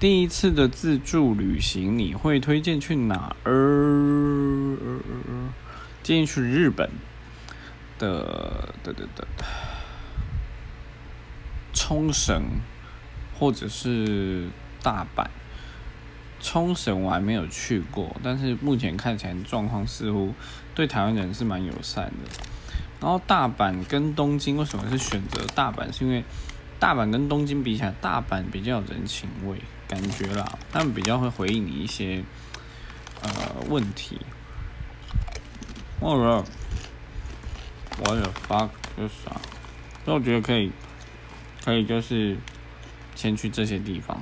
第一次的自助旅行，你会推荐去哪儿？建议去日本的的的的冲绳，或者是大阪。冲绳我还没有去过，但是目前看起来状况似乎对台湾人是蛮友善的。然后大阪跟东京为什么是选择大阪？是因为大阪跟东京比起来，大阪比较有人情味，感觉啦，他们比较会回应你一些呃问题。或者我的 fuck 就是啥？那我觉得可以，可以就是先去这些地方。